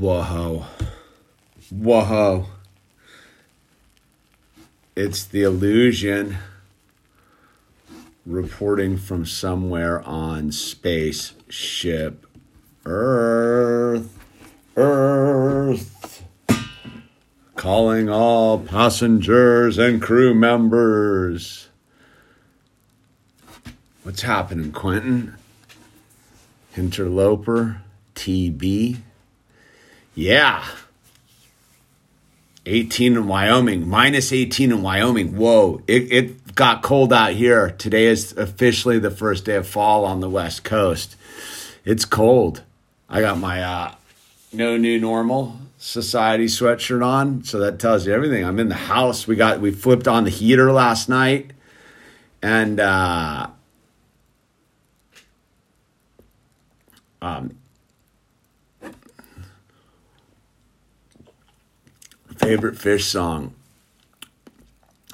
Whoa. Whoa. It's the illusion reporting from somewhere on spaceship Earth. Earth. Calling all passengers and crew members. What's happening, Quentin? Interloper, TB. Yeah. 18 in Wyoming, minus 18 in Wyoming. Whoa, it, it got cold out here. Today is officially the first day of fall on the West Coast. It's cold. I got my uh, no new normal society sweatshirt on, so that tells you everything. I'm in the house. We got we flipped on the heater last night, and uh, um, favorite Phish song.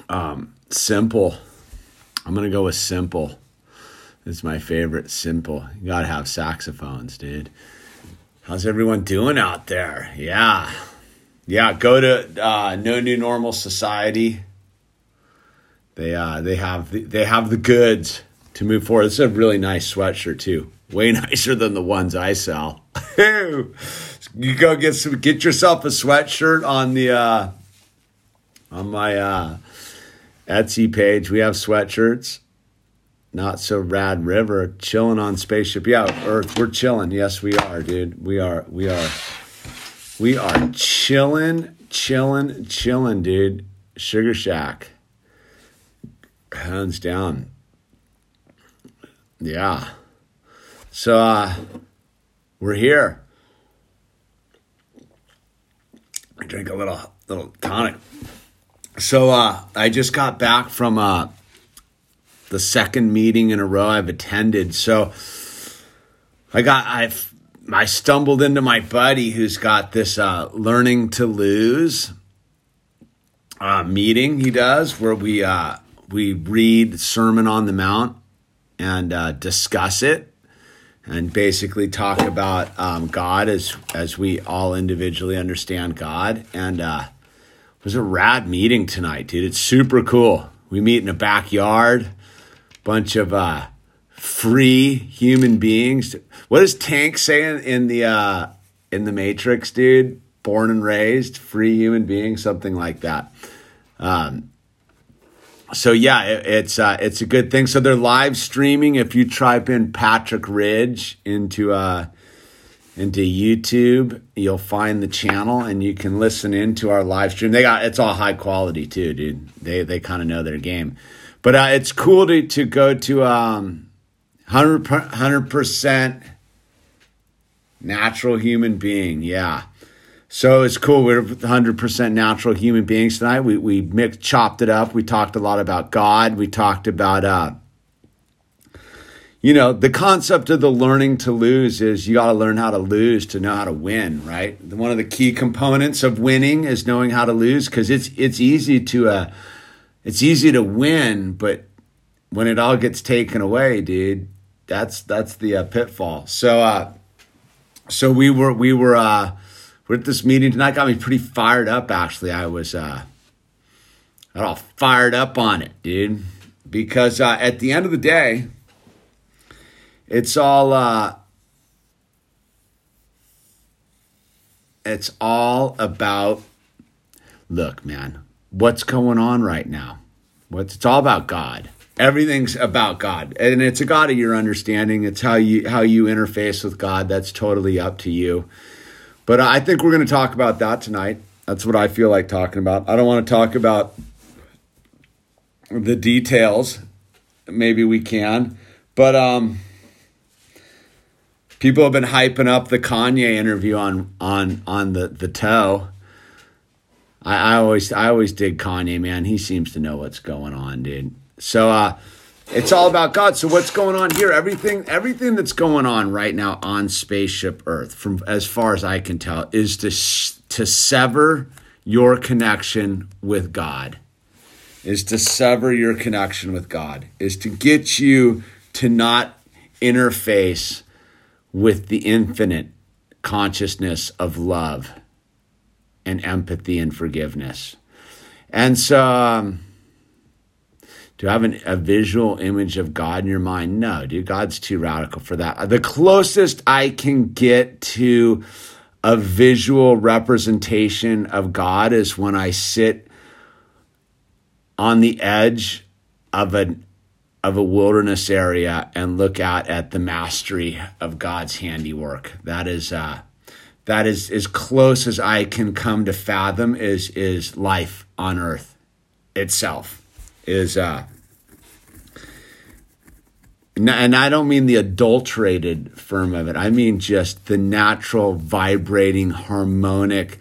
Um, simple. I'm gonna go with simple. It's my favorite. Simple. You gotta have saxophones, dude. How's everyone doing out there? Yeah, yeah. Go to uh, No New Normal Society. They uh, they have the, they have the goods to move forward. Is a really nice sweatshirt too. Way nicer than the ones I sell. you go get some, get yourself a sweatshirt on the uh, on my uh, Etsy page. We have sweatshirts. Not so rad river chilling on spaceship. Yeah, Earth, we're chilling. Yes, we are, dude. We are. We are. We are chilling, chilling, chilling, dude. Sugar Shack. Hands down. Yeah. So uh we're here. I drink a little little tonic. So uh, I just got back from uh, the second meeting in a row I've attended. So I got I've I stumbled into my buddy who's got this uh, learning to lose uh, meeting he does where we uh, we read Sermon on the Mount and uh, discuss it and basically talk about um, God as as we all individually understand God. And uh, it was a rad meeting tonight, dude. It's super cool. We meet in a backyard, bunch of uh, free human beings. What does Tank say in, in the uh, in the Matrix, dude? Born and raised, free human beings, something like that. Um, so yeah, it, it's uh, it's a good thing. So they're live streaming. If you type in Patrick Ridge into uh, into YouTube, you'll find the channel and you can listen into our live stream. They got it's all high quality too, dude. They they kind of know their game, but uh, it's cool to to go to um, 100 percent natural human being. Yeah. So it's cool. We're 100% natural human beings tonight. We, we mixed, chopped it up. We talked a lot about God. We talked about, uh, you know, the concept of the learning to lose is you got to learn how to lose to know how to win, right? One of the key components of winning is knowing how to lose because it's it's easy to uh, it's easy to win, but when it all gets taken away, dude, that's that's the uh, pitfall. So uh, so we were we were uh, we're at this meeting tonight. Got me pretty fired up. Actually, I was uh, all fired up on it, dude. Because uh, at the end of the day, it's all uh, it's all about. Look, man, what's going on right now? What's it's all about God. Everything's about God, and it's a God of your understanding. It's how you how you interface with God. That's totally up to you. But I think we're going to talk about that tonight. That's what I feel like talking about. I don't want to talk about the details. Maybe we can, but um, people have been hyping up the Kanye interview on on on the the toe. I, I always I always dig Kanye, man. He seems to know what's going on, dude. So uh, it's all about God. So what's going on here? Everything everything that's going on right now on spaceship Earth, from as far as I can tell, is to to sever your connection with God. Is to sever your connection with God. Is to get you to not interface with the infinite consciousness of love and empathy and forgiveness. And so, um, do you have an, a visual image of God in your mind? No, dude, God's too radical for that. The closest I can get to a visual representation of God is when I sit on the edge of an of a wilderness area and look out at the mastery of God's handiwork. That is uh, that is as close as I can come to fathom is is life on earth itself is uh and I don't mean the adulterated form of it. I mean just the natural, vibrating, harmonic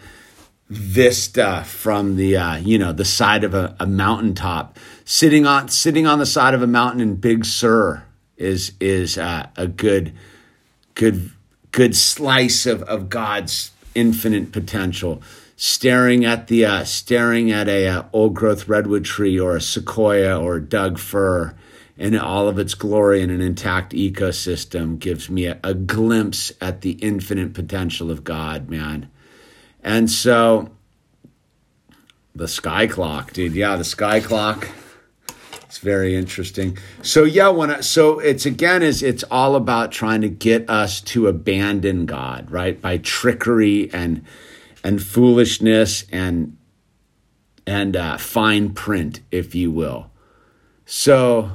vista from the uh, you know the side of a, a mountaintop. Sitting on sitting on the side of a mountain in Big Sur is is uh, a good good good slice of, of God's infinite potential. Staring at the uh, staring at a uh, old growth redwood tree or a sequoia or a Doug fir in all of its glory in an intact ecosystem gives me a, a glimpse at the infinite potential of God, man. And so the sky clock, dude. Yeah, the sky clock. It's very interesting. So yeah, when I, so it's again is it's all about trying to get us to abandon God, right? By trickery and and foolishness and and uh, fine print, if you will. So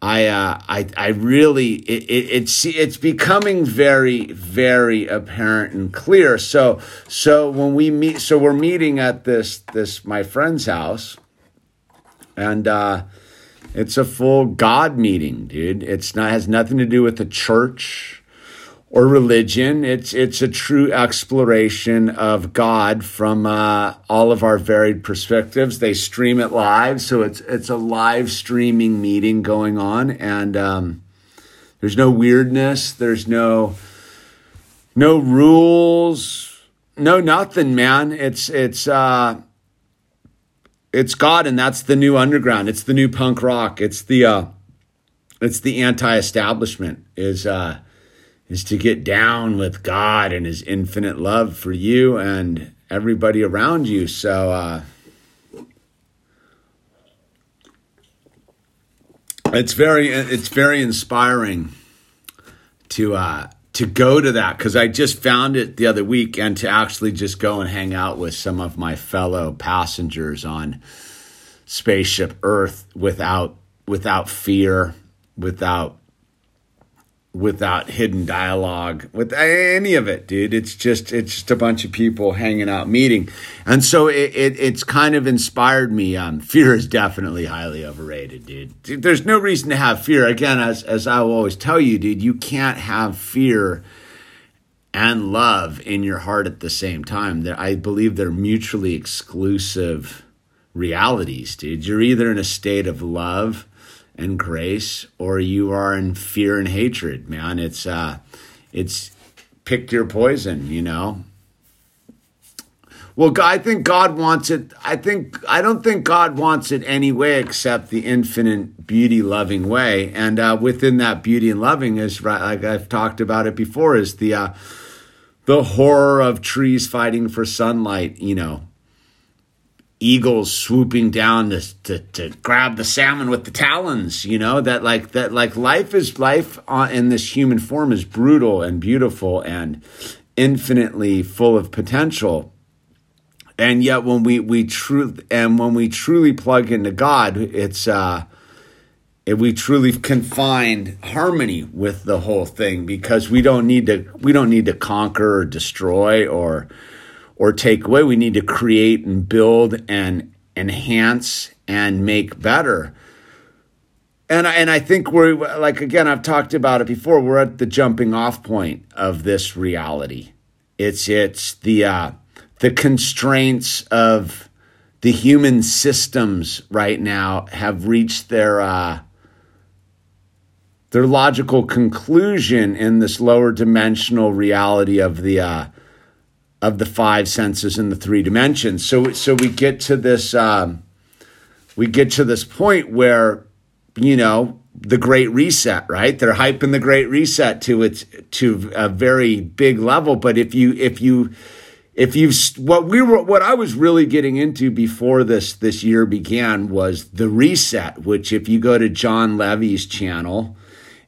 I, uh, I, I really, it, it, it's, it's becoming very, very apparent and clear. So, so when we meet, so we're meeting at this, this, my friend's house and, uh, it's a full God meeting, dude. It's not, has nothing to do with the church or religion. It's it's a true exploration of God from uh, all of our varied perspectives. They stream it live, so it's it's a live streaming meeting going on, and um, there's no weirdness. There's no no rules. No nothing, man. It's it's uh, it's God, and that's the new underground. It's the new punk rock. It's the uh, it's the anti-establishment. Is uh, is to get down with God and His infinite love for you and everybody around you. So, uh, it's very it's very inspiring to uh, to go to that because I just found it the other week and to actually just go and hang out with some of my fellow passengers on spaceship Earth without without fear, without without hidden dialogue with any of it dude. It's just it's just a bunch of people hanging out meeting. And so it, it it's kind of inspired me um, fear is definitely highly overrated dude. there's no reason to have fear. Again as as i will always tell you dude you can't have fear and love in your heart at the same time. I believe they're mutually exclusive realities dude. You're either in a state of love and grace or you are in fear and hatred man. It's uh it's pick your poison you know? Well i think god wants it i think i don't think god wants it any way except the infinite beauty loving way. And uh, within that beauty and loving is right like i've talked about it before is the uh, the horror of trees fighting for sunlight you know eagles swooping down to, to, to grab the salmon with the talons you know that like that like life is life in this human form is brutal and beautiful and infinitely full of potential. And yet when we we truly and when we truly plug into god it's uh if we truly can find harmony with the whole thing because we don't need to we don't need to conquer or destroy or or take away. We need to create and build and enhance and make better. And I, and I think we're like again I've talked about it before. We're at the jumping off point of this reality. It's it's the uh, the constraints of the human systems right now have reached their uh, their logical conclusion in this lower dimensional reality of the uh, of the five senses in the three dimensions. So so we get to this um, we get to this point where you know the Great Reset, right? They're hyping the Great Reset to its to a very big level. But if you if you if you what we were what I was really getting into before this this year began was the reset, which if you go to Jon Levi's channel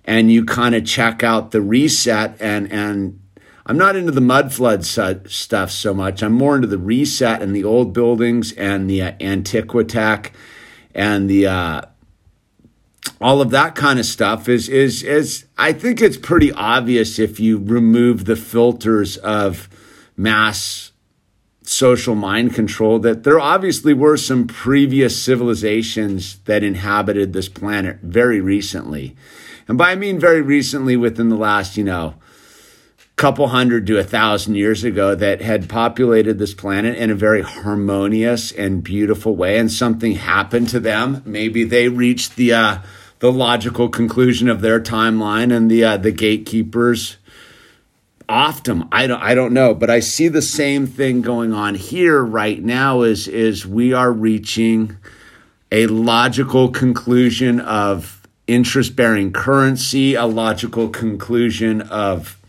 and you kind of check out the reset and and I'm not into the mud flood stuff so much. I'm more into the reset and the old buildings and the uh, Antiquitech and the uh, all of that kind of stuff is is is I think it's pretty obvious if you remove the filters of mass social mind control that there obviously were some previous civilizations that inhabited this planet very recently. And by I mean very recently within the last, you know, couple hundred to a thousand years ago that had populated this planet in a very harmonious and beautiful way and something happened to them maybe they reached the uh, the logical conclusion of their timeline and the uh, the gatekeepers off them. I don't I don't know, but I see the same thing going on here right now is is we are reaching a logical conclusion of interest bearing currency, a logical conclusion of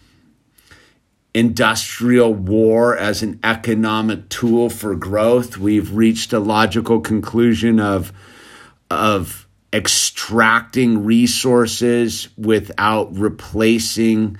industrial war as an economic tool for growth. We've reached a logical conclusion of of extracting resources without replacing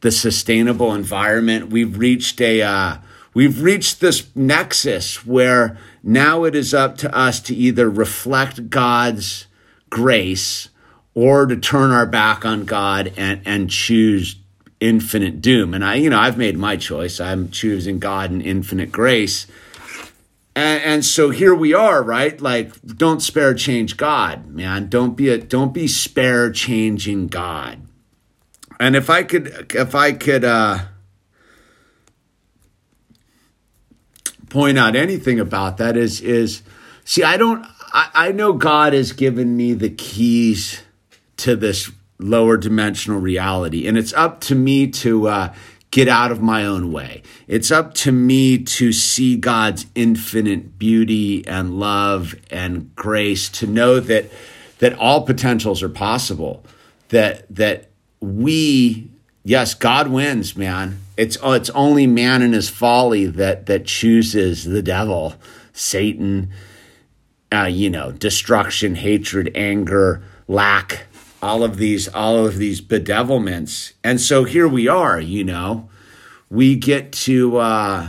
the sustainable environment. We've reached a uh, we've reached this nexus where now it is up to us to either reflect God's grace or to turn our back on God and and choose infinite doom. And I, you know, I've made my choice. I'm choosing God and infinite grace. And, and, so here we are, right? Like, don't spare change God, man. Don't be a don't be spare changing God and if I could, if I could uh, point out anything about that is is see, I don't, I, I know God has given me the keys to this lower dimensional reality, and it's up to me to uh, get out of my own way. It's up to me to see God's infinite beauty and love and grace, to know that that all potentials are possible. That that we yes, God wins, man. It's it's only man in his folly that that chooses the devil, Satan, uh, you know, destruction, hatred, anger, lack, all of these all of these bedevilments. And so here we are, you know. We get to uh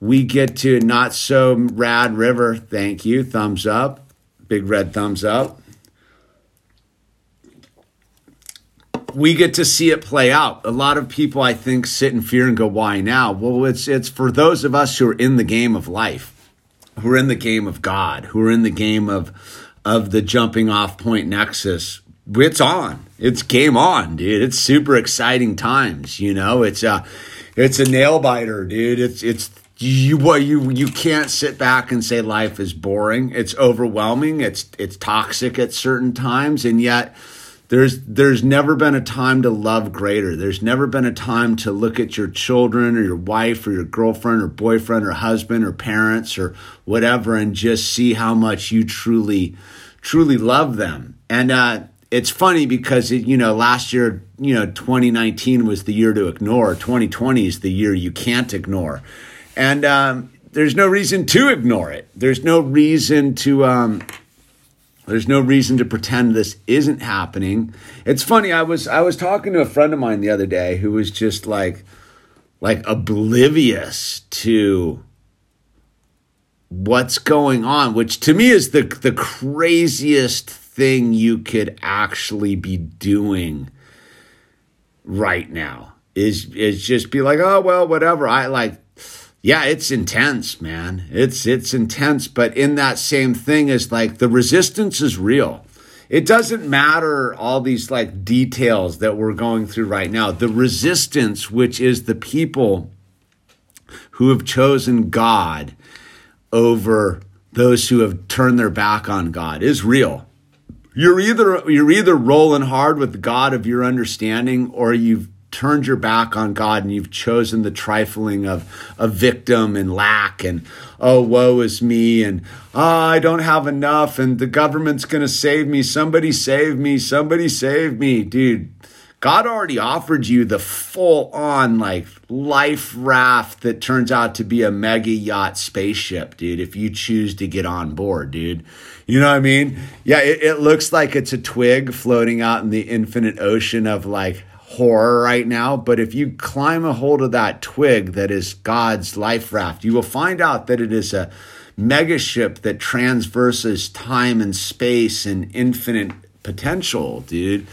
we get to not so rad river. Thank you. Thumbs up. Big red thumbs up. we get to see it play out. A lot of people, I think, sit in fear and go, "Why now?" Well, it's it's for those of us who are in the game of life, who are in the game of God, who are in the game of of the jumping off point nexus. It's on. It's game on, dude. It's super exciting times. You know, it's a it's a nail biter, dude. It's it's you what you you can't sit back and say life is boring. It's overwhelming. It's it's toxic at certain times, and yet there's there's never been a time to love greater. There's never been a time to look at your children or your wife or your girlfriend or boyfriend or husband or parents or whatever and just see how much you truly truly love them. And uh, it's funny because it, you know last year you know 2019 was the year to ignore. 2020 is the year you can't ignore, and um, there's no reason to ignore it. There's no reason to. Um, there's no reason to pretend this isn't happening. It's funny. I was I was talking to a friend of mine the other day who was just like like oblivious to what's going on, which to me is the the craziest thing you could actually be doing right now. Is is just be like, "Oh, well, whatever. I like yeah, it's intense, man. It's it's intense, but in that same thing is like the resistance is real. It doesn't matter all these like details that we're going through right now. The resistance, which is the people who have chosen God over those who have turned their back on God is real. You're either you're either rolling hard with God of your understanding or you've turned your back on God and you've chosen the trifling of a victim and lack and oh woe is me and oh, I don't have enough and the government's going to save me. Somebody save me. Somebody save me. Dude God already offered you the full on like life raft that turns out to be a mega yacht spaceship, dude, if you choose to get on board, dude. You know what I mean? Yeah, it, it looks like it's a twig floating out in the infinite ocean of like horror right now. But if you climb a hold of that twig that is God's life raft, you will find out that it is a mega ship that transverses time and space and infinite potential, dude.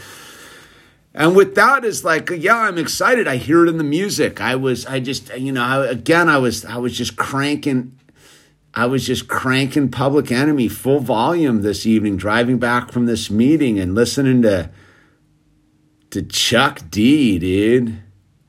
And with that is like, yeah, I'm excited. I hear it in the music. I was, I just, you know, I, again, I was, I was just cranking, I was just cranking Public Enemy full volume this evening, driving back from this meeting and listening to, to Chuck D, dude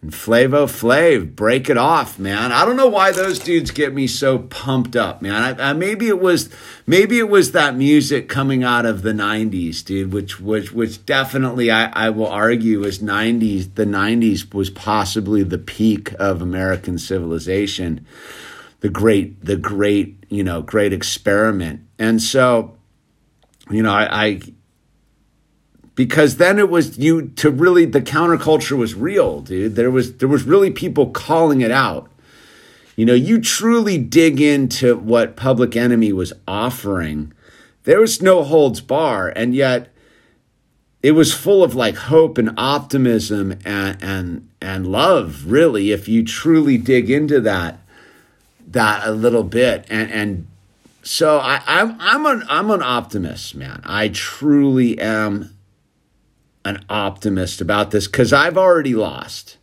and Flavor Flav, break it off, man. I don't know why those dudes get me so pumped up, man. I, I, maybe it was maybe it was that music coming out of the '90s, dude. Which which which definitely I, I will argue is '90s. The '90s was possibly the peak of American civilization, the great the great you know great experiment. And so, you know, I, I because then it was you to really the counterculture was real, dude. There was there was really people calling it out. You know, you truly dig into what Public Enemy was offering. There was no holds bar, and yet it was full of like hope and optimism and and and love. Really, if you truly dig into that that a little bit, and and so I, I'm I'm an I'm an optimist, man. I truly am an optimist about this because I've already lost.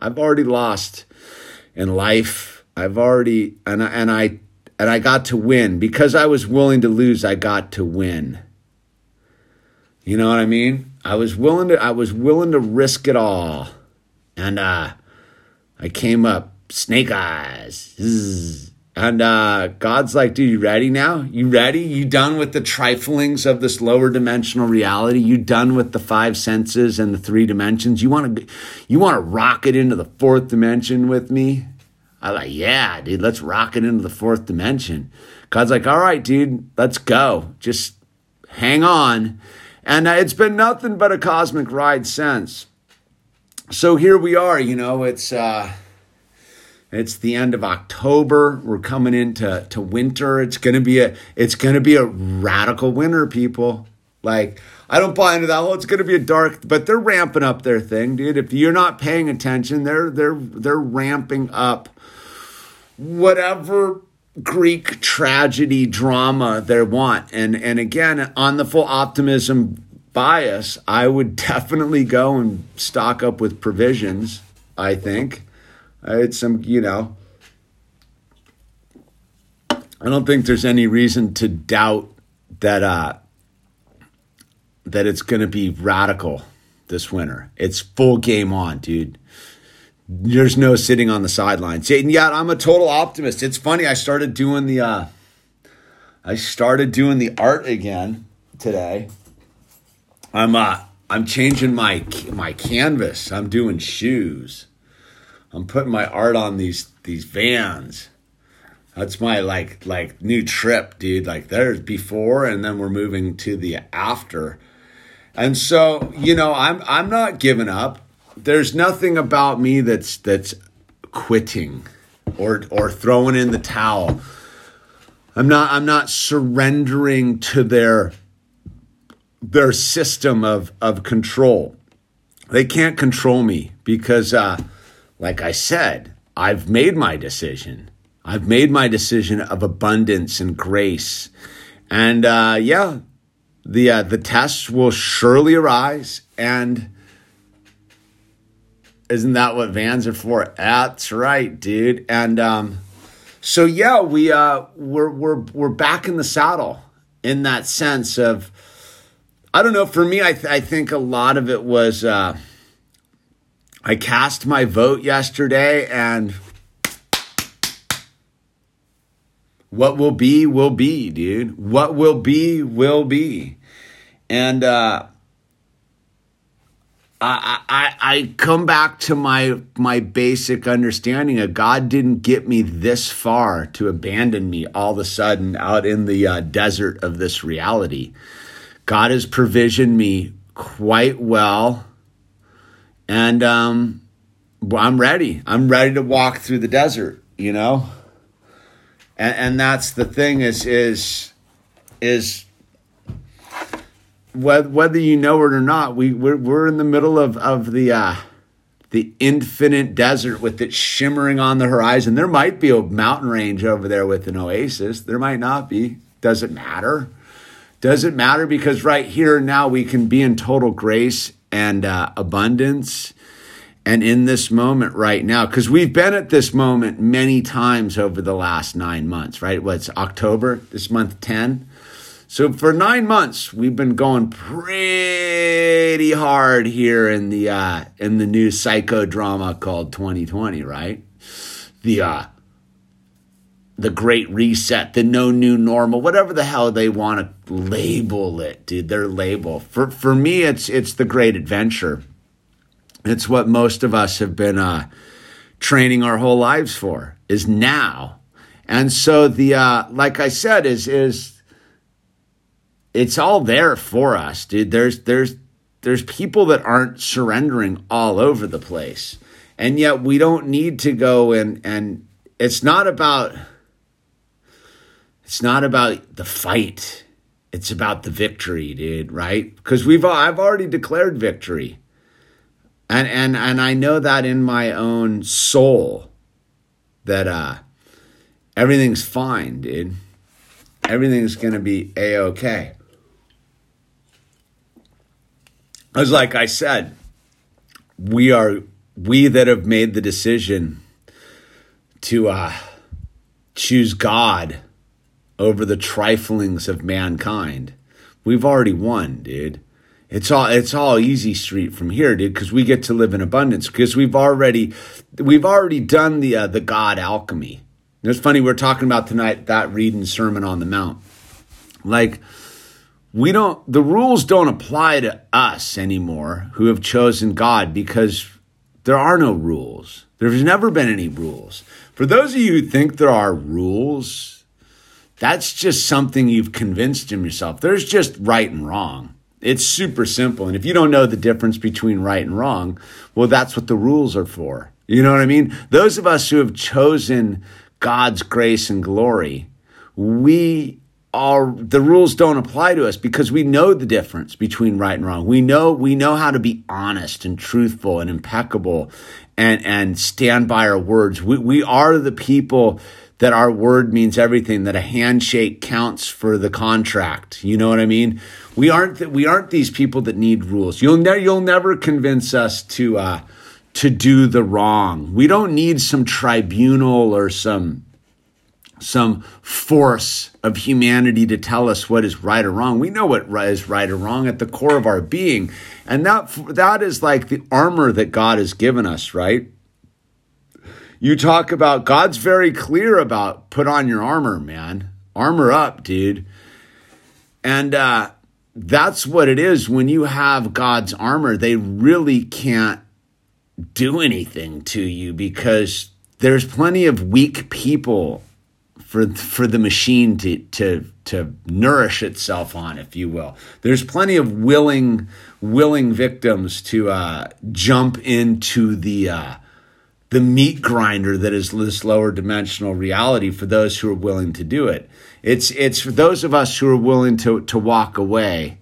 I've already lost in life. I've already and I, and I and I got to win because I was willing to lose. I got to win. You know what I mean? I was willing to I was willing to risk it all, and uh, I came up snake eyes. And uh, God's like, dude, you ready now? You ready? You done with the triflings of this lower dimensional reality? You done with the five senses and the three dimensions? You want to, you want to rocket into the fourth dimension with me? I like, yeah, dude, let's rocket into the fourth dimension. God's like, all right, dude, let's go. Just hang on. And uh, it's been nothing but a cosmic ride since. So here we are. You know, it's. uh it's the end of October. We're coming into to winter. It's gonna be a it's gonna be a radical winter, people. Like I don't buy into that. Oh, it's gonna be a dark, but they're ramping up their thing, dude. If you're not paying attention, they're they're they're ramping up whatever Greek tragedy drama they want. And and again, on the full optimism bias, I would definitely go and stock up with provisions. I think it's some, you know, I don't think there's any reason to doubt that uh, that it's going to be radical this winter. It's full game on, dude. There's no sitting on the sidelines. Yet, I'm a total optimist. It's funny. I started doing the uh, I started doing the art again today. I'm uh, I'm changing my my canvas. I'm doing shoes. I'm putting my art on these these vans. That's my like like new trip, dude. Like there's before and then we're moving to the after. And so, you know, I'm I'm not giving up. There's nothing about me that's that's quitting or or throwing in the towel. I'm not I'm not surrendering to their their system of of control. They can't control me because uh like I said, I've made my decision. I've made my decision of abundance and grace. And uh, yeah, the uh, the tests will surely arise. And isn't that what vans are for? That's right, dude. And um, so yeah, we uh, we're we're we're back in the saddle in that sense of. I don't know. For me, I th- I think a lot of it was. Uh, I cast my vote yesterday and what will be will be, dude. What will be will be. And uh I, I, I come back to my my basic understanding of God didn't get me this far to abandon me all of a sudden out in the uh, desert of this reality. God has provisioned me quite well, and um, I'm ready. I'm ready to walk through the desert. You know, and, and that's the thing is is is whether you know it or not, we we're, we're in the middle of of the uh, the infinite desert with it shimmering on the horizon. There might be a mountain range over there with an oasis. There might not be. Does it matter? Does it matter? Because right here now we can be in total grace and uh, abundance. And in this moment right now, because we've been at this moment many times over the last nine months, right? What's October, this month 10? So for nine months, we've been going pretty hard here in the uh, in the new psychodrama called 2020, right? The uh, the Great Reset, the No New Normal, whatever the hell they want to label it, dude. Their label for for me, it's it's the Great Adventure. It's what most of us have been uh, training our whole lives for. Is now, and so the uh, like I said is is it's all there for us, dude. There's there's there's people that aren't surrendering all over the place. And yet we don't need to go and and it's not about it's not about the fight. It's about the victory, dude, right? Because we've I've already declared victory. And and and I know that in my own soul that uh everything's fine, dude. Everything's going to be a okay. As like I said, we are we that have made the decision to uh, choose God over the triflings of mankind. We've already won, dude. It's all it's all easy street from here, dude, because we get to live in abundance because we've already we've already done the uh, the God alchemy. It's funny we're talking about tonight that reading Sermon on the Mount, like we don't the rules don't apply to us anymore who have chosen God because there are no rules. There's never been any rules. For those of you who think there are rules, that's just something you've convinced in yourself. There's just right and wrong. It's super simple. And if you don't know the difference between right and wrong, well, that's what the rules are for. You know what I mean? Those of us who have chosen God's grace and glory, we are the rules don't apply to us because we know the difference between right and wrong. We know we know how to be honest and truthful and impeccable and and stand by our words. We we are the people that our word means everything that a handshake counts for the contract. You know what I mean? We aren't th- we aren't these people that need rules. You'll never you'll never convince us to uh to do the wrong. We don't need some tribunal or some some force of humanity to tell us what is right or wrong. We know what is right or wrong at the core of our being. And that that is like the armor that God has given us, right? You talk about God's very clear about put on your armor, man. Armor up, dude. And uh that's what it is when you have God's armor. They really can't do anything to you because there's plenty of weak people for for the machine to to to nourish itself on, if you will. There's plenty of willing willing victims to uh, jump into the uh, the meat grinder that is this lower dimensional reality for those who are willing to do it. It's it's for those of us who are willing to to walk away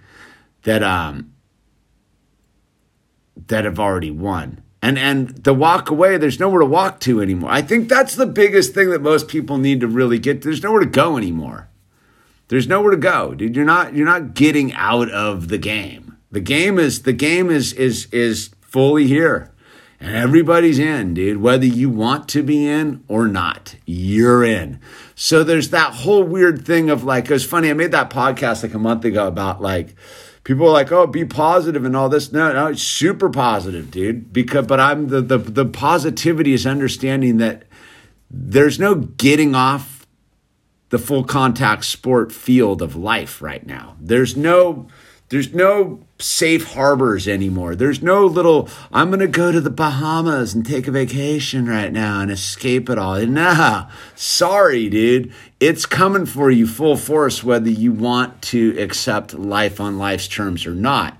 that um that have already won. And and the walk away there's nowhere to walk to anymore. I think that's the biggest thing that most people need to really get there's nowhere to go anymore. There's nowhere to go. Dude you're not you're not getting out of the game. The game is the game is is is fully here and everybody's in dude whether you want to be in or not you're in so there's that whole weird thing of like it was funny i made that podcast like a month ago about like people are like, "Oh, be positive and all this." No, no, it's super positive, dude. Because, but I'm the the the positivity is understanding that there's no getting off the full contact sport field of life right now. There's no There's no safe harbors anymore. There's no little, I'm going to go to the Bahamas and take a vacation right now and escape it all. Nah, sorry, dude. It's coming for you full force, whether you want to accept life on life's terms or not.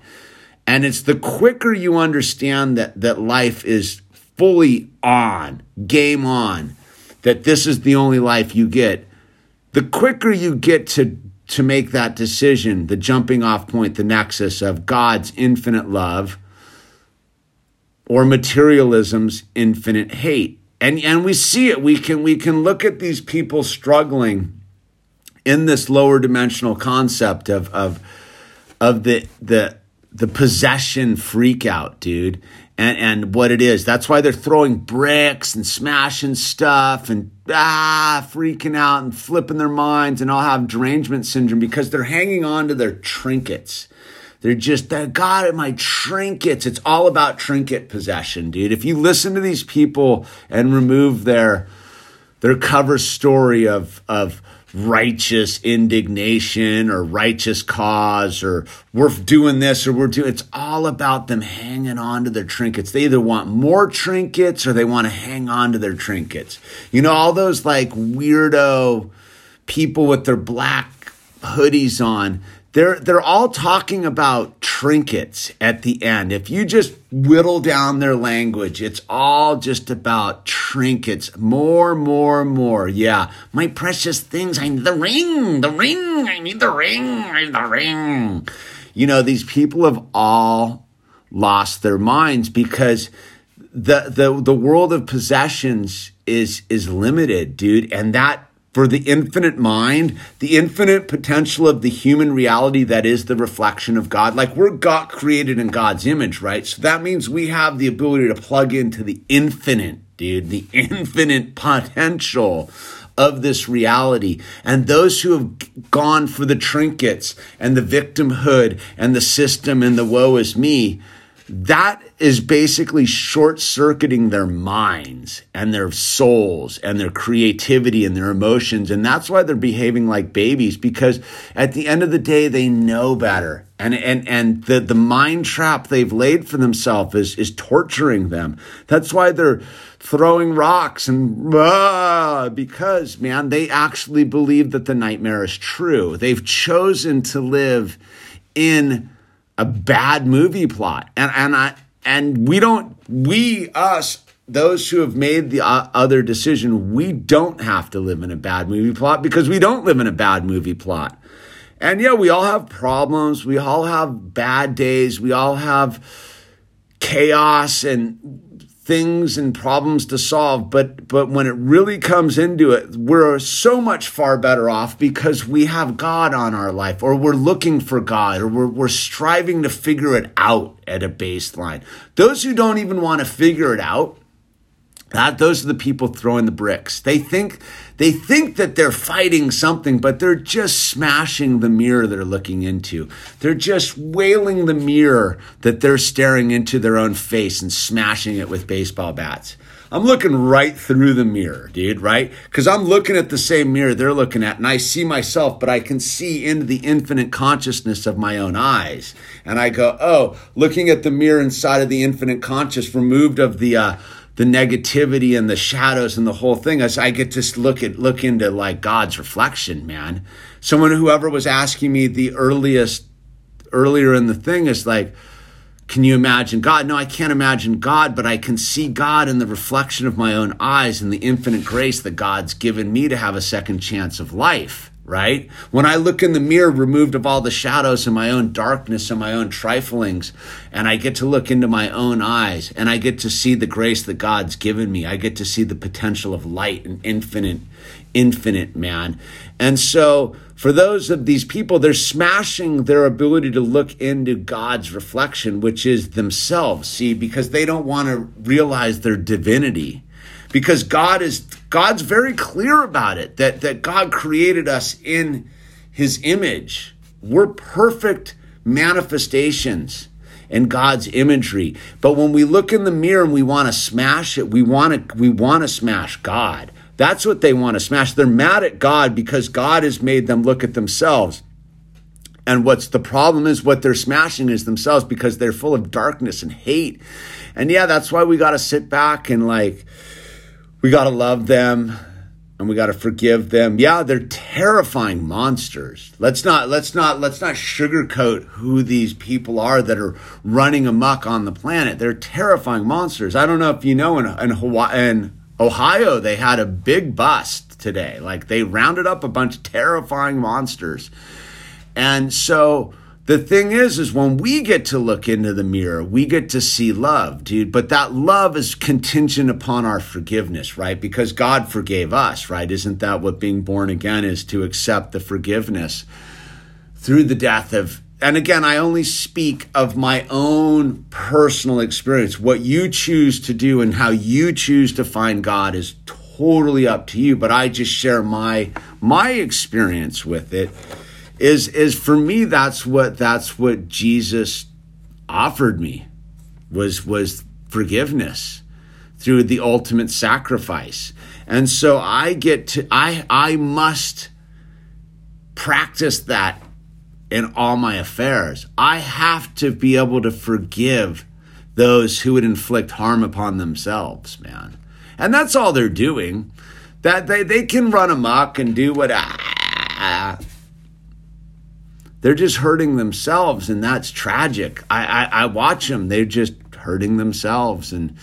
And it's the quicker you understand that, that life is fully on, game on, that this is the only life you get, the quicker you get to to make that decision, the jumping off point, the nexus of God's infinite love or materialism's infinite hate. And and we see it. We can we can look at these people struggling in this lower dimensional concept of of of the the the possession freak out, dude and, and what it is. That's why they're throwing bricks and smashing stuff and ah, freaking out and flipping their minds and all have derangement syndrome because they're hanging on to their trinkets. They're just, got it, my trinkets. It's all about trinket possession, dude. If you listen to these people and remove their their cover story of of righteous indignation or righteous cause or we're doing this or we're doing it's all about them hanging on to their trinkets. They either want more trinkets or they want to hang on to their trinkets. You know all those like weirdo people with their black hoodies on they're they're all talking about trinkets at the end. If you just whittle down their language, it's all just about trinkets. More, more, more. Yeah. My precious things. I need the ring, the ring. I need the ring. I need the ring. You know, these people have all lost their minds because the the the world of possessions is is limited, dude, and that for the infinite mind, the infinite potential of the human reality that is the reflection of God. Like we're God created in God's image, right? So that means we have the ability to plug into the infinite, dude, the infinite potential of this reality. And those who have gone for the trinkets and the victimhood and the system and the woe is me, that is basically short circuiting their minds and their souls and their creativity and their emotions. And that's why they're behaving like babies because at the end of the day, they know better. And, and, and the, the mind trap they've laid for themselves is, is torturing them. That's why they're throwing rocks and ah, because, man, they actually believe that the nightmare is true. They've chosen to live in a bad movie plot. And and I and we don't we us those who have made the uh, other decision, we don't have to live in a bad movie plot because we don't live in a bad movie plot. And yeah, we all have problems. We all have bad days. We all have chaos and things and problems to solve but but when it really comes into it we're so much far better off because we have god on our life or we're looking for god or we're, we're striving to figure it out at a baseline. Those who don't even want to figure it out that those are the people throwing the bricks. They think they think that they're fighting something, but they're just smashing the mirror they're looking into. They're just wailing the mirror that they're staring into their own face and smashing it with baseball bats. I'm looking right through the mirror, dude, right? Because I'm looking at the same mirror they're looking at, and I see myself, but I can see into the infinite consciousness of my own eyes. And I go, oh, looking at the mirror inside of the infinite conscious, removed of the uh, the negativity and the shadows and the whole thing as I get to look at look into like God's reflection, man. Someone whoever was asking me the earliest earlier in the thing is like, can you imagine God? No, I can't imagine God, but I can see God in the reflection of my own eyes and the infinite grace that God's given me to have a second chance of life right? When I look in the mirror, removed of all the shadows and my own darkness and my own triflings, and I get to look into my own eyes and I get to see the grace that God's given me. I get to see the potential of light and infinite, infinite man. And so, for those of these people, they're smashing their ability to look into God's reflection, which is themselves, see, because they don't want to realize their divinity because God is God's very clear about it that that God created us in his image. We're perfect manifestations in God's imagery. But when we look in the mirror and we want to smash it, we want to we want to smash God. That's what they want to smash. They're mad at God because God has made them look at themselves And what's the problem is what they're smashing is themselves because they're full of darkness and hate. And yeah, that's why we got to sit back and like, we got to love them and we got to forgive them. Yeah, they're terrifying monsters. Let's not let's not let's not sugarcoat who these people are that are running amok on the planet. They're terrifying monsters. I don't know if you know in in Hawaii in Ohio they had a big bust today. Like they rounded up a bunch of terrifying monsters. And so the thing is is when we get to look into the mirror we get to see love dude. But that love is contingent upon our forgiveness right? Because god forgave us right? Isn't that what being born again is to accept the forgiveness through the death of and again i only speak of my own personal experience. What you choose to do and how you choose to find god is totally up to you but i just share my my experience with it is is for me that's what that's what Jesus offered me was was forgiveness through the ultimate sacrifice. And so I get to I I must practice that in all my affairs. I have to be able to forgive those who would inflict harm upon themselves, man. And that's all they're doing. That they, they can run amok and do what ah, they're just hurting themselves, and that's tragic. I, I, I watch them; they're just hurting themselves, and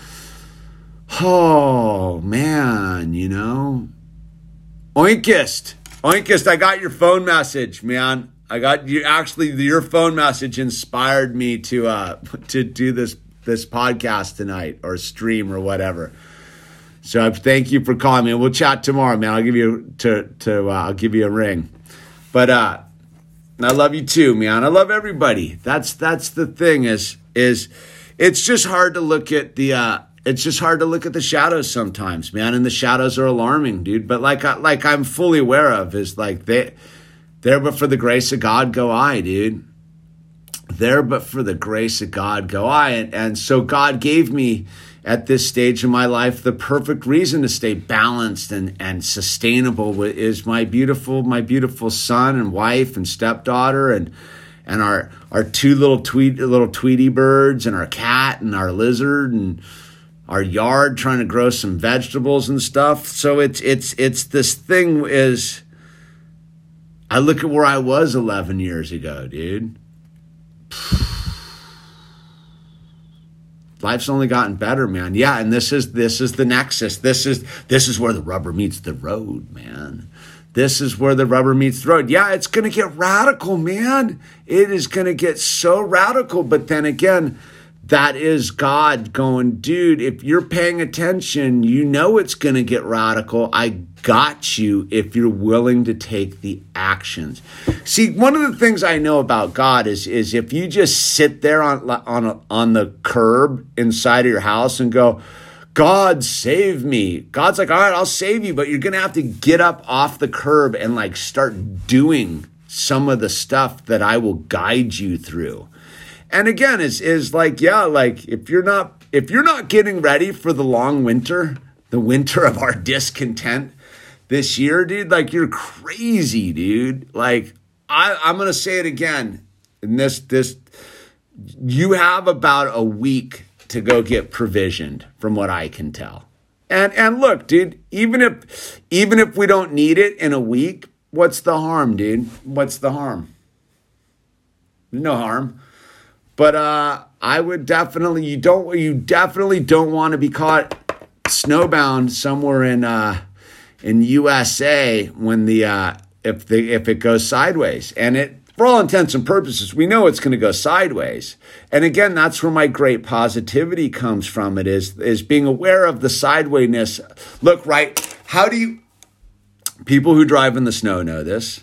oh man, you know, Oinkist, Oinkist, I got your phone message, man. I got you. Actually, your phone message inspired me to uh to do this this podcast tonight or stream or whatever. So thank you for calling me. We'll chat tomorrow, man. I'll give you to to uh, I'll give you a ring. But uh I love you too, man. I love everybody. That's that's the thing is is it's just hard to look at the uh it's just hard to look at the shadows sometimes, man, and the shadows are alarming, dude. But like I, like I'm fully aware of is like they there but for the grace of God go I, dude. There but for the grace of God go I. And, and so God gave me at this stage in my life the perfect reason to stay balanced and, and sustainable is my beautiful my beautiful son and wife and stepdaughter and and our our two little tweet little tweety birds and our cat and our lizard and our yard trying to grow some vegetables and stuff. So it's it's it's this thing is I look at where I was 11 years ago dude life's only gotten better, man. Yeah, and this is this is the nexus. This is this is where the rubber meets the road, man. This is where the rubber meets the road. Yeah, it's to get radical, man. It is to get so radical, but then again, that is God going, dude, if you're paying attention, you know it's to get radical. I got you if you're willing to take the actions. See, one of the things I know about God is is if you just sit there on on on the curb inside of your house and go, God save me. God's like, "All right, I'll save you, but you're going to have to get up off the curb and like start doing some of the stuff that I will guide you through." and again is is like yeah like if you're not if you're not getting ready for the long winter the winter of our discontent this year dude like you're crazy dude. Like i i'm gonna say it again. And this this you have about a week to go get provisioned from what i can tell. And and look dude even if even if we don't need it in a week what's the harm dude? What's the harm? No harm. But uh, I would definitely you don't you definitely don't want to be caught snowbound somewhere in uh, in USA when the uh, if the if it goes sideways and it for all intents and purposes we know it's going to go sideways and again that's where my great positivity comes from it is is being aware of the sidewayness look right how do you people who drive in the snow know this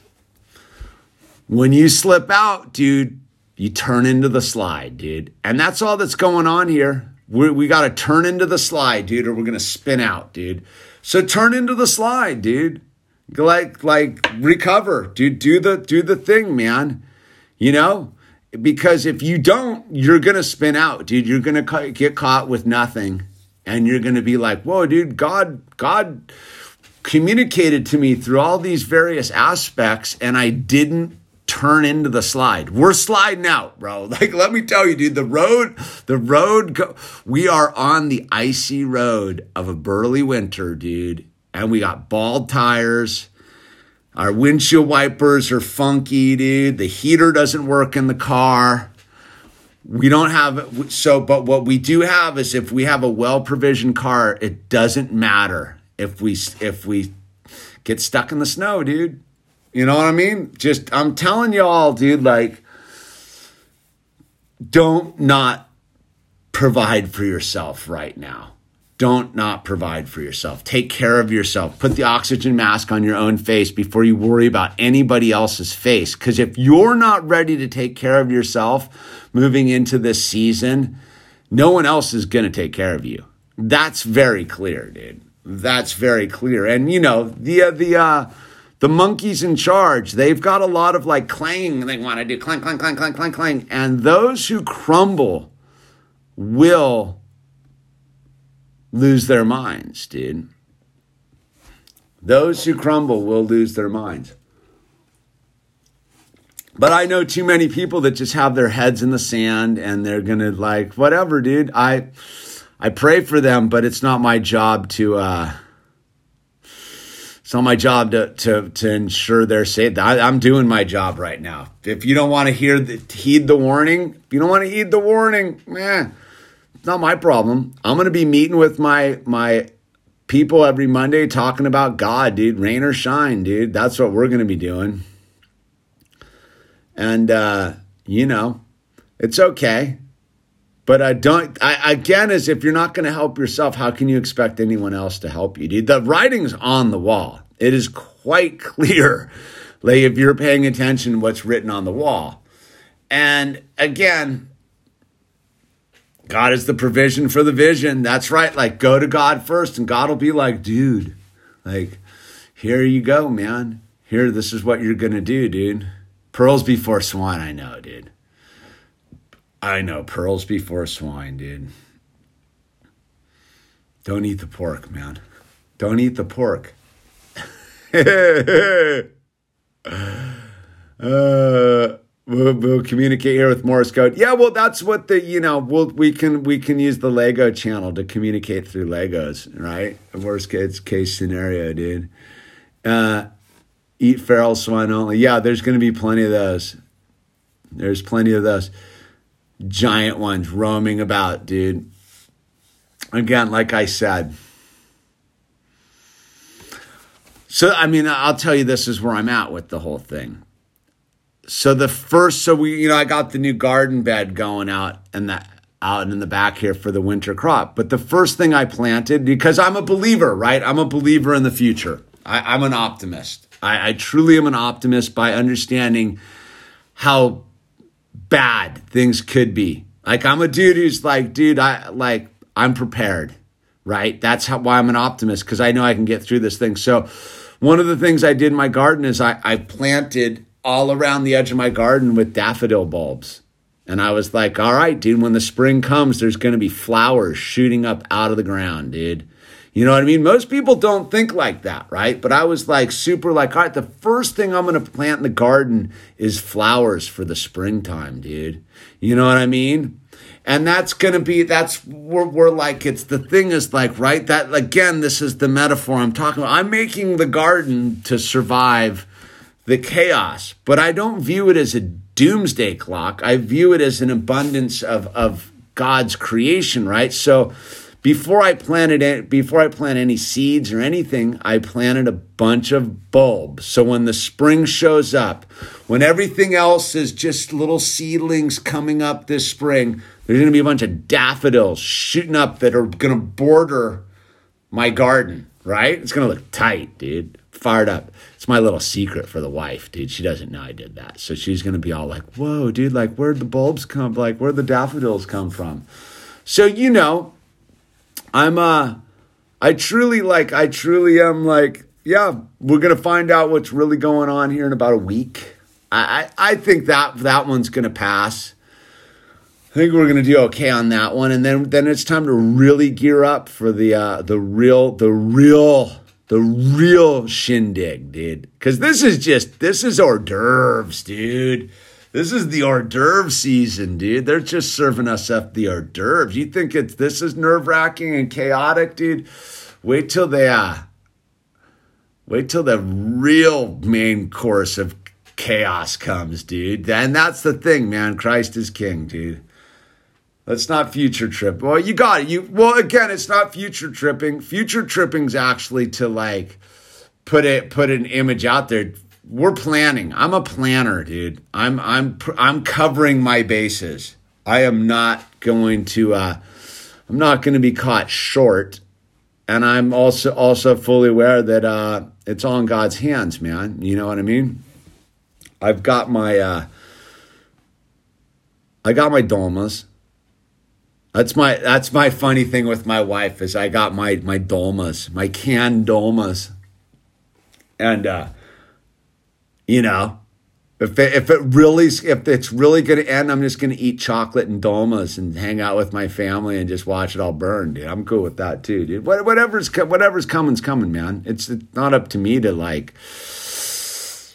when you slip out dude you turn into the slide, dude. And that's all that's going on here. we we got to turn into the slide, dude, or we're going to spin out, dude. So turn into the slide, dude. Like, like recover, dude. Do the, do the thing, man. You know, because if you don't, you're to spin out, dude. You're to get caught with nothing. And you're to be like, whoa, dude, God, God communicated to me through all these various aspects, and I didn't turn into the slide. We're sliding out, bro. Like, let me tell you, dude, the road, the road, go, we are on the icy road of a burly winter, dude. And we got bald tires. Our windshield wipers are funky, dude. The heater doesn't work in the car. We don't have so, but what we do have is if we have a well provisioned car, it doesn't matter if we if we get stuck in the snow, dude. You know what I mean? Just I'm telling y'all, dude, like don't not provide for yourself right now. Don't not provide for yourself. Take care of yourself. Put the oxygen mask on your own face before you worry about anybody else's face. Because if you're not ready to take care of yourself moving into this season, no one else is going to take care of you. That's very clear, dude. That's very clear. And you know, the uh, the uh the monkeys in charge, they've got a lot of like clang they want to do clang clang clang clang clang clang and those who crumble will lose their minds, dude. Those who crumble will lose their minds. But I know too many people that just have their heads in the sand and they're to like whatever, dude. I I pray for them, but it's not my job to uh it's not my job to to to ensure they're safe. I, am doing my job right now. If you don't want to hear the, heed the warning, if you don't want to heed the warning, man, it's not my problem. I'm to be meeting with my my people every Monday talking about God, dude. Rain or shine, dude. That's what we're to be doing. And uh, you know, it's okay. But I don't. I again, is if you're not going to help yourself, how can you expect anyone else to help you, dude? The writing's on the wall. It is quite clear, like if you're paying attention, what's written on the wall. And again, God is the provision for the vision. That's right. Like, go to God first, and God will be like, dude, like, here you go, man. Here, this is what you're going to do, dude. Pearls before swine, I know, dude. I know, pearls before swine, dude. Don't eat the pork, man. Don't eat the pork. uh, We'll, we'll, communicate here with Morse code. Yeah, well, that's what the you know we'll, we can we can use the Lego channel to communicate through Legos, right? Worst case case scenario, dude. Uh, eat feral swine only. Yeah, there's going to be plenty of those. There's plenty of those giant ones roaming about, dude. Again, like I said. So I mean, I'll tell you this is where I'm at with the whole thing. So the first so we you know i got the new garden bed going out and that out in the back here for the winter crop. But the first thing i planted because i'm a believer right? I'm a believer in the future. I, am an optimist. I, I truly am an optimist by understanding how bad things could be. Like i'm a dude who's like dude i like i'm prepared right? That's how why i'm an optimist because i know i can get through this thing. So one of the things i did in my garden is i, I planted all around the edge of my garden with daffodil bulbs. And I was like, all right, dude, when the spring comes, there's going to be flowers shooting up out of the ground, dude. You know what I mean? Most people don't think like that, right? But I was like super like, all right, the first thing I'm going to plant in the garden is flowers for the springtime, dude. You know what I mean? And that's going to be, that's, we're, we're like, it's the thing is like, right? That, again, this is the metaphor I'm talking about. I'm making the garden to survive the chaos, but I don't view it as a doomsday clock. I view it as an abundance of, of God's creation, right? So before I planted it, before I plant any seeds or anything, I planted a bunch of bulbs. So when the spring shows up, when everything else is just little seedlings coming up this spring, there's going to be a bunch of daffodils shooting up that are going to border my garden, right? It's going to look tight, dude. Fired up. It's my little secret for the wife, dude. She doesn't know I did that. So she's going to be all like, whoa, dude, like, where'd the bulbs come? Like, where'd the daffodils come from? So, you know, I'm, uh, I truly, like, I truly am like, yeah, we're going to find out what's really going on here in about a week. I, I, I think that that one's going to pass. I think we're going to do okay on that one, and then then it's time to really gear up for the uh, the real the real the real shindig, dude. Because this is just, this is hors d'oeuvres, dude. This is the hors d'oeuvre season, dude. They're just serving us up the hors d'oeuvres. You think it's this is nerve wracking and chaotic, dude? Wait till they uh, wait till the real main course of chaos comes, dude. And that's the thing, man. Christ is king, dude. Let's not future trip. Well, you got it. You well again, it's not future tripping. Future tripping's actually to like put it put an image out there. We're planning. I'm a planner, dude. I'm I'm I'm covering my bases. I am not going to uh I'm not going to be caught short. And I'm also also fully aware that uh it's all in God's hands, man. You know what I mean? I've got my uh I got my dolmas. That's my that's my funny thing with my wife is I got my my dolmas, my canned dolmas, and uh, you know, if it, if it really if it's really going to end, I'm just going to eat chocolate and dolmas and hang out with my family and just watch it all burn, dude. I'm cool with that too, dude. Whatever's whatever's coming's coming, man. It's not up to me to like freak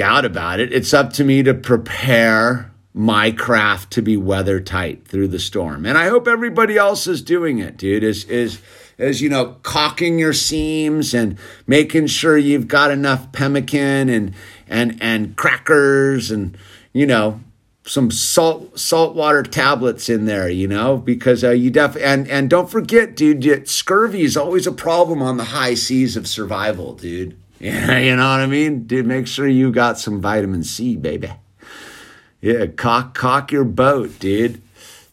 out about it. It's up to me to prepare my craft to be weather tight through the storm. And I hope everybody else is doing it, dude. Is is is you know caulking your seams and making sure you've got enough pemmican and and and crackers and you know some salt saltwater tablets in there, you know, because uh, you def and and don't forget, dude, scurvy is always a problem on the high seas of survival, dude. Yeah, you know what I mean, dude. Make sure you got some vitamin C, baby. Yeah, cock cock your boat, dude.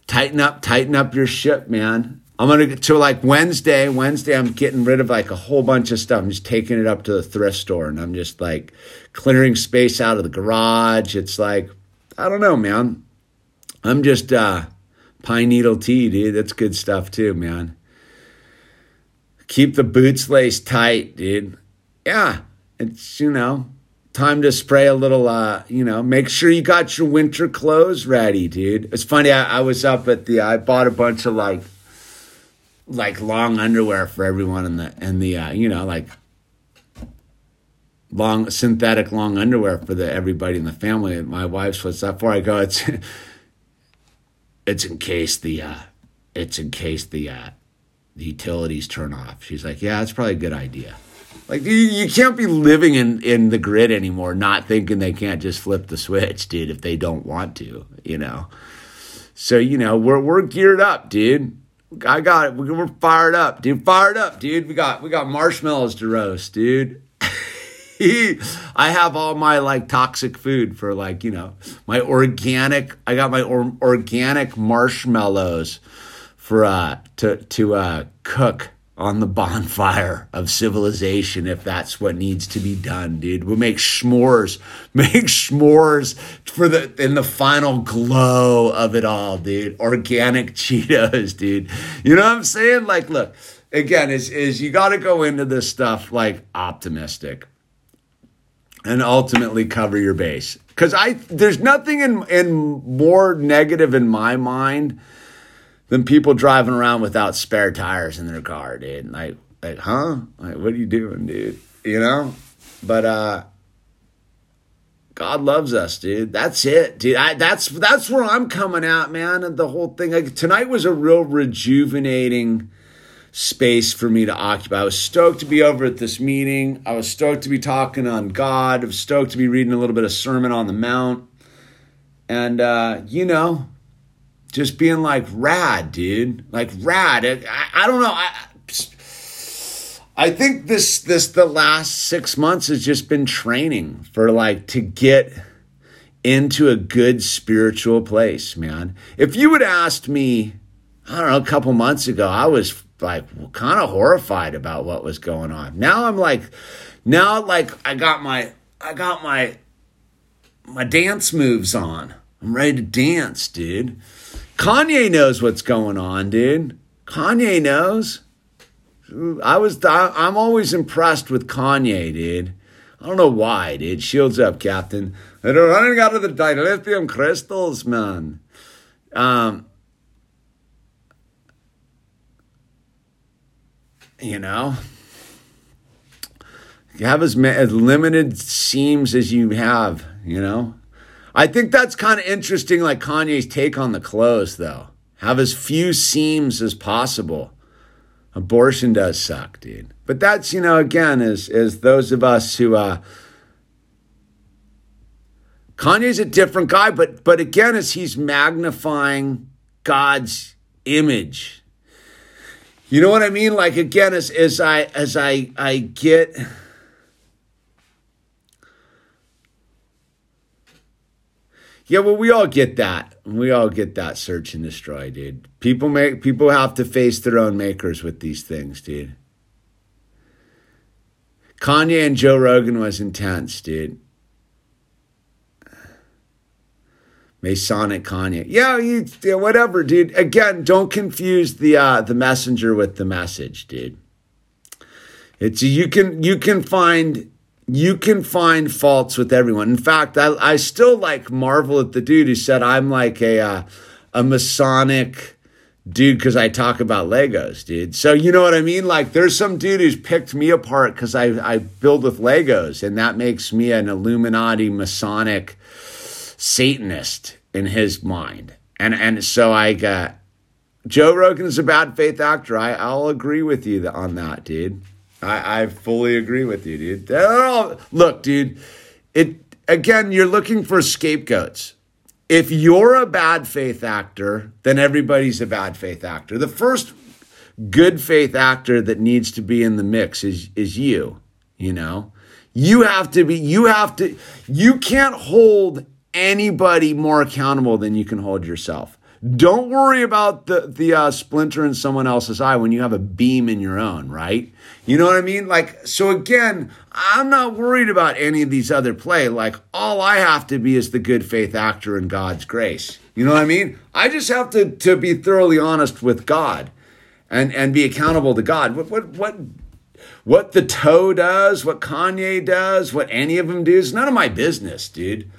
Tighten up, tighten up your ship, man. I'm gonna get to like Wednesday. Wednesday, I'm getting rid of like a whole bunch of stuff. I'm just taking it up to the thrift store and I'm just like clearing space out of the garage. It's like, I don't know, man. I'm just uh pine needle tea, dude. That's good stuff too, man. Keep the boots laced tight, dude. Yeah, it's you know, time to spray a little uh you know make sure you got your winter clothes ready dude. It's funny I, I, was up at the i bought a bunch of like like long underwear for everyone in the in the uh you know like long synthetic long underwear for the everybody in the family. My wife's what's that for i go it's it's in case the uh it's in case the uh the utilities turn off. She's like yeah that's probably a good idea like you, can't be living in in the grid anymore, not thinking they can't just flip the switch, dude, if they don't want to, you know. So you know we're we're geared up, dude. I got it. We're fired up, dude. Fired up, dude. We got we got marshmallows to roast, dude. I have all my like toxic food for like you know my organic. I got my or, organic marshmallows for uh to to uh cook on the bonfire of civilization if that's what needs to be done, dude. We'll make s'mores, make s'mores for the in the final glow of it all, dude. Organic Cheetos, dude. You know what I'm saying? Like, look, again, is is you got to go into this stuff like optimistic and ultimately cover your base. Because I there's nothing in in more negative in my mind than people driving around without spare tires in their car, dude. Like, like, huh? Like, what are you doing, dude? You know? But uh God loves us, dude. That's it, dude. I, that's that's where I'm coming out, man. And the whole thing. Like, tonight was a real rejuvenating space for me to occupy. I was stoked to be over at this meeting. I was stoked to be talking on God. I was stoked to be reading a little bit of Sermon on the Mount. And uh, you know, just being like rad, dude. Like rad. I, I don't know. I, I think this this the last six months has just been training for like to get into a good spiritual place, man. If you would asked me, I don't know, a couple months ago, I was like kind of horrified about what was going on. Now I'm like, now like I got my I got my my dance moves on. I'm ready to dance, dude. Kanye knows what's going on, dude. Kanye knows. I was I'm always impressed with Kanye, dude. I don't know why, dude. Shields up, Captain. They're running out of the dilithium crystals, man. Um, you know, you have as, as limited seams as you have, you know? I think that's kind of interesting, like Kanye's take on the clothes, though. Have as few seams as possible. Abortion does suck, dude. But that's, you know, again, as, as those of us who, uh, Kanye's a different guy, but but again, as he's magnifying God's image. You know what I mean? Like again, as as I as I I get Yeah, well, we all get that. We all get that search and destroy, dude. People make people have to face their own makers with these things, dude. Kanye and Joe Rogan was intense, dude. Masonic Kanye. Yeah, you, yeah, whatever, dude. Again, don't confuse the uh, the messenger with the message, dude. It's you can you can find you can find faults with everyone. In fact, I, I still like marvel at the dude who said I'm like a uh, a Masonic dude because I talk about Legos, dude. So you know what I mean? Like there's some dude who's picked me apart because I I build with Legos, and that makes me an Illuminati Masonic Satanist in his mind. And and so I got Joe Rogan's a bad faith actor. I, I'll agree with you on that, dude. I, I fully agree with you, dude. All, look, dude, it again, you're looking for scapegoats. If you're a bad faith actor, then everybody's a bad faith actor. The first good faith actor that needs to be in the mix is is you, you know? You have to be you have to you can't hold anybody more accountable than you can hold yourself. Don't worry about the the uh, splinter in someone else's eye when you have a beam in your own, right? You know what I mean? Like, so again, I'm not worried about any of these other play. Like, all I have to be is the good faith actor in God's grace. You know what I mean? I just have to to be thoroughly honest with God, and and be accountable to God. What what what what the toe does, what Kanye does, what any of them do is none of my business, dude.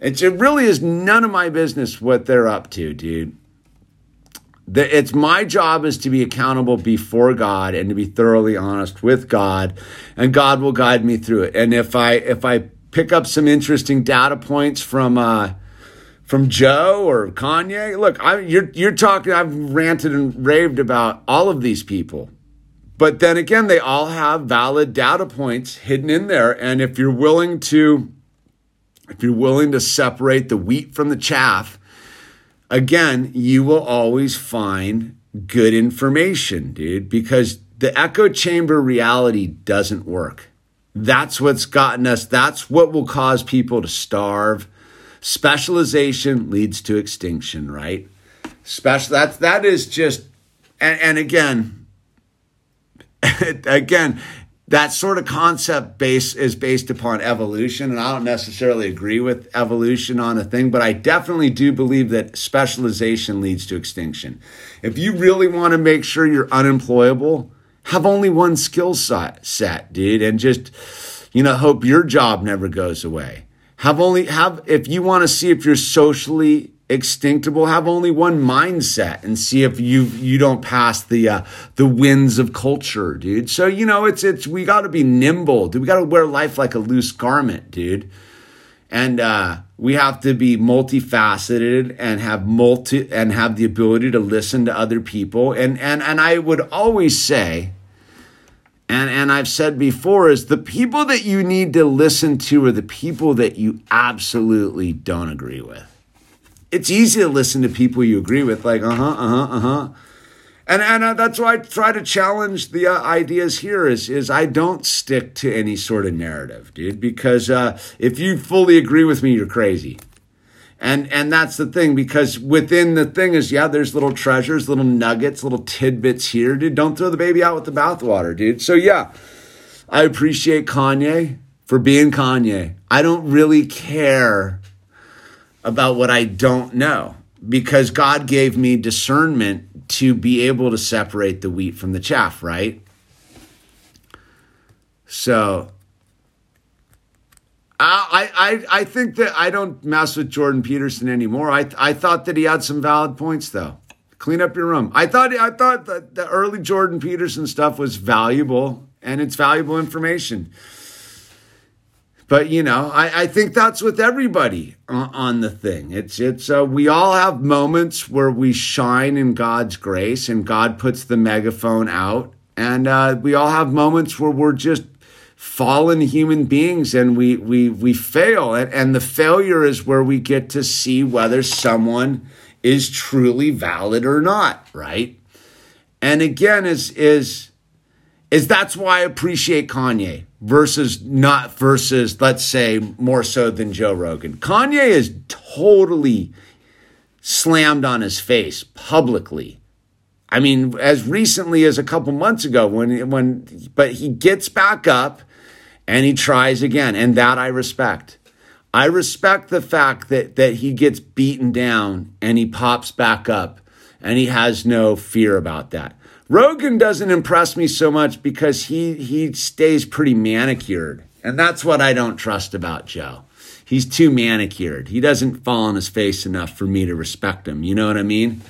It's, it really is none of my business what they're up to, dude. The, it's my job is to be accountable before God and to be thoroughly honest with God, and God will guide me through it. And if I if I pick up some interesting data points from uh, from Joe or Kanye, look, I, you're you're talking. I've ranted and raved about all of these people, but then again, they all have valid data points hidden in there. And if you're willing to if you're willing to separate the wheat from the chaff, again, you will always find good information, dude, because the echo chamber reality doesn't work. That's what's gotten us, that's what will cause people to starve. Specialization leads to extinction, right? Special that's that is just and, and again, again, that sort of concept base is based upon evolution and i don't necessarily agree with evolution on a thing but i definitely do believe that specialization leads to extinction. If you really want to make sure you're unemployable have only one skill set, dude and just you know hope your job never goes away. Have only have if you want to see if you're socially extinctable have only one mindset and see if you you don't pass the uh, the winds of culture dude. So you know it's it's we got to be nimble dude. We got to wear life like a loose garment dude. And uh, we have to be multifaceted and have multi and have the ability to listen to other people. And and and I would always say and and I've said before is the people that you need to listen to are the people that you absolutely don't agree with it's easy to listen to people you agree with, like, uh huh, uh huh, uh huh. And, and uh, that's why I try to challenge the uh, ideas here is, is I don't stick to any sort of narrative, dude, because uh, if you fully agree with me, you're crazy. And, and that's the thing, because within the thing is, yeah, there's little treasures, little nuggets, little tidbits here, dude. Don't throw the baby out with the bathwater, dude. So, yeah, I appreciate Kanye for being Kanye. I don't really care about what I don't know because God gave me discernment to be able to separate the wheat from the chaff, right? So I, I, I think that I don't mess with Jordan Peterson anymore. I, I thought that he had some valid points though. Clean up your room. I thought I thought that the early Jordan Peterson stuff was valuable and it's valuable information. But you know, I, I think that's with everybody on, the thing. It's it's uh, we all have moments where we shine in God's grace, and God puts the megaphone out, and uh, we all have moments where we're just fallen human beings and we we we fail. And, and the failure is where we get to see whether someone is truly valid or not right? And again is is is that's why i appreciate kanye versus not versus let's say more so than joe rogan kanye is totally slammed on his face publicly I mean, as recently as a couple months ago, when when, but he gets back up and he tries again. And that I respect. I respect the fact that, that he gets beaten down and he pops back up and he has no fear about that. Rogan doesn't impress me so much because he, he stays pretty manicured. And that's what I don't trust about Joe. He's too manicured. He doesn't fall on his face enough for me to respect him. You know what I mean?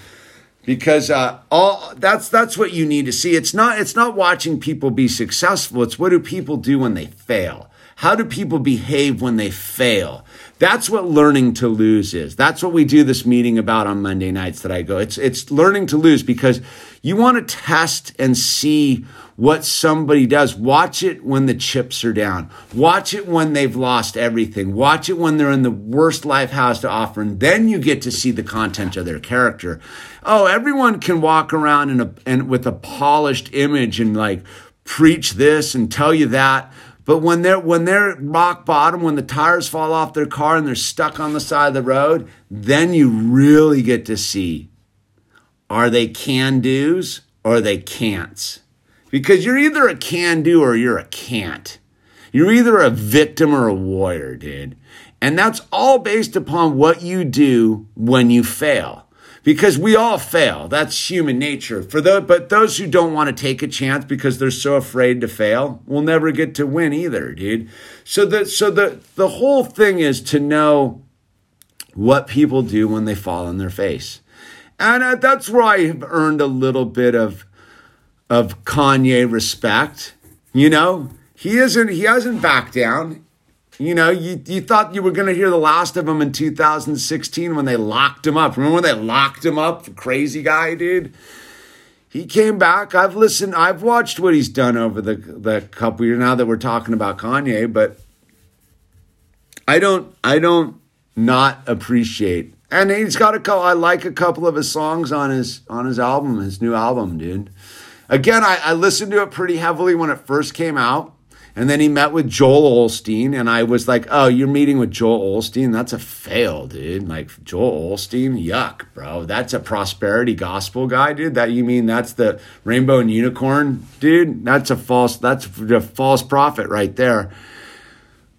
because uh, all that's that's what you need to see. It's not it's not watching people be successful. It's what do people do when they fail. How do people behave when they fail? That's what learning to lose is. That's what we do this meeting about on Monday nights that I go. It's it's learning to lose because you want to test and see what somebody does. Watch it when the chips are down. Watch it when they've lost everything. Watch it when they're in the worst life has to offer. And then you get to see the content of their character. Oh, everyone can walk around in a, and with a polished image and like preach this and tell you that. But when they're when they're rock bottom, when the tires fall off their car and they're stuck on the side of the road, then you really get to see are they can do's or they can'ts? Because you're either a can do or you're a can't. You're either a victim or a warrior, dude. And that's all based upon what you do when you fail. Because we all fail. That's human nature. For the, but those who don't want to take a chance because they're so afraid to fail will never get to win either, dude. So the so the the whole thing is to know what people do when they fall on their face. And uh, that's where I have earned a little bit of of Kanye respect. You know, he isn't he hasn't backed down. You know, you, you thought you were going to hear the last of him in 2016 when they locked him up. Remember when they locked him up? Crazy guy, dude. He came back. I've listened. I've watched what he's done over the the couple years now that we're talking about Kanye, but I don't. I don't not appreciate. And he's got a couple. I like a couple of his songs on his on his album, his new album, dude. Again, I, I listened to it pretty heavily when it first came out. And then he met with Joel Osteen, and I was like, "Oh, you're meeting with Joel Osteen? That's a fail, dude. Like Joel Osteen, yuck, bro. That's a prosperity gospel guy, dude. That you mean that's the rainbow and unicorn, dude? That's a false. That's a false prophet right there."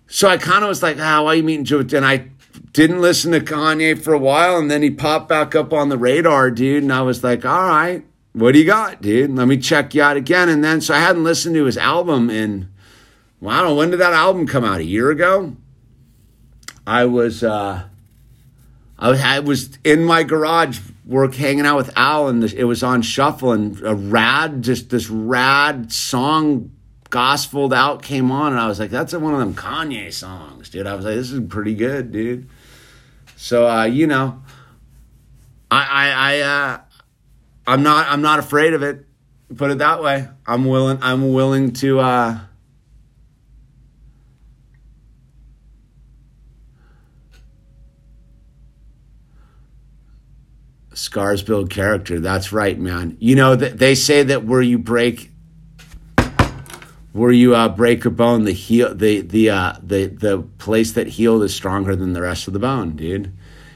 So I kind of was like, "Ah, why are you meeting Joe?" And I didn't listen to Kanye for a while, and then he popped back up on the radar, dude. And I was like, "All right, what do you got, dude? Let me check you out again. And then, so I hadn't listened to his album in, well, I don't know, when did that album come out? A year ago? I was, uh, I was, I was in my garage work hanging out with Al and it was on shuffle and a rad, just this rad song gospeled out came on and I was like, that's one of them Kanye songs, dude. I was like, this is pretty good, dude. So, uh, you know, I, I, I, uh, I'm not I'm not afraid of it. Put it that way. I'm willing I'm willing to uh Scars build character. That's right, man. You know they say that where you break where you break a bone, the heal the the uh, the the place that healed is stronger than the rest of the bone, dude.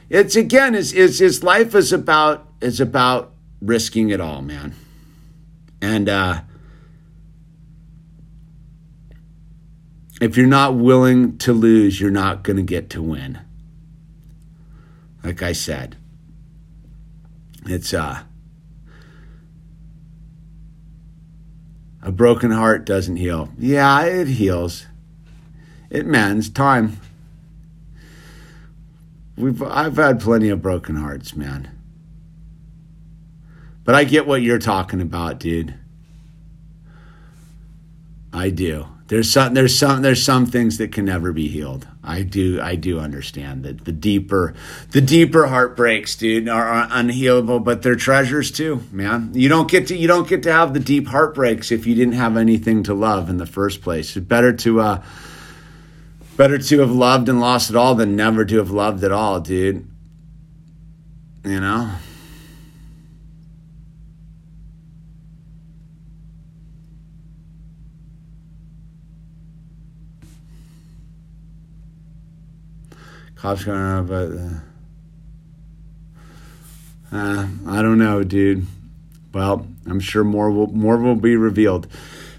It's again, is is is life is about is about risking it all, man. And uh, if you're not willing to lose, you're not going to get to win. Like I said, it's uh, a broken heart doesn't heal. Yeah, it heals. It mends. Time. We've I've had plenty of broken hearts, man. But I get what you're talking about, dude. I do. There's some there's some there's some things that can never be healed. I do I do understand that the deeper the deeper heartbreaks, dude, are, are unhealable, but they're treasures too, man. You don't get to you don't get to have the deep heartbreaks if you didn't have anything to love in the first place. It's better to uh better to have loved and lost it all than never to have loved at all, dude. You know? Cops going on, but uh, uh, I don't know, dude. Well, I'm sure more will more will be revealed.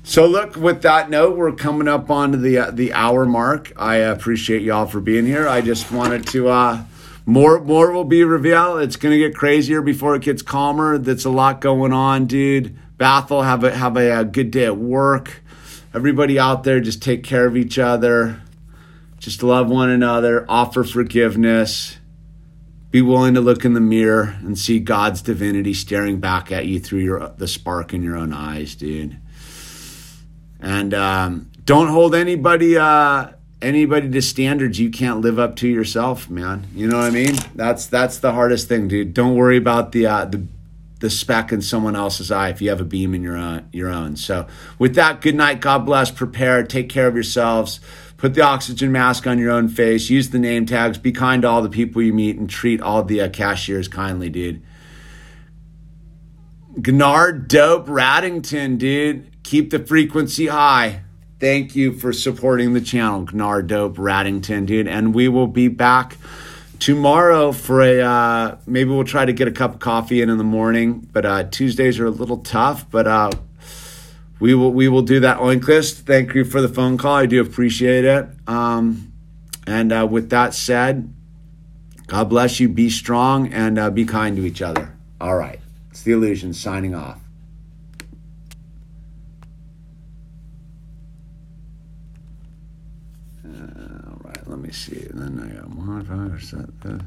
So, look, with that note, we're coming up onto the uh, the hour mark. I appreciate y'all for being here. I just wanted to uh, more more will be revealed. It's gonna get crazier before it gets calmer. That's a lot going on, dude. Bethel, have a have a, a good day at work. Everybody out there, just take care of each other. Just love one another, offer forgiveness, be willing to look in the mirror and see God's divinity staring back at you through your the spark in your own eyes, dude. And um, don't hold anybody uh, anybody to standards you can't live up to yourself, man. You know what I mean? That's that's the hardest thing, dude. Don't worry about the uh, the the speck in someone else's eye if you have a beam in your own, your own. So, with that, good night. God bless. Prepare. Take care of yourselves. Put the oxygen mask on your own face. Use the name tags. Be kind to all the people you meet and treat all the uh, cashiers kindly, dude. Gnard Dope Raddington, dude. Keep the frequency high. Thank you for supporting the channel, Gnard Dope Raddington, dude. And we will be back tomorrow for a uh, maybe we'll try to get a cup of coffee in in the morning. But uh, Tuesdays are a little tough. But uh, we will we will do that Oinklist. Thank you for the phone call. I do appreciate it. Um, and uh, with that said, God bless you. Be strong and uh, be kind to each other. All right, it's the illusion signing off. Uh, all right, let me see. And then I got five or seven.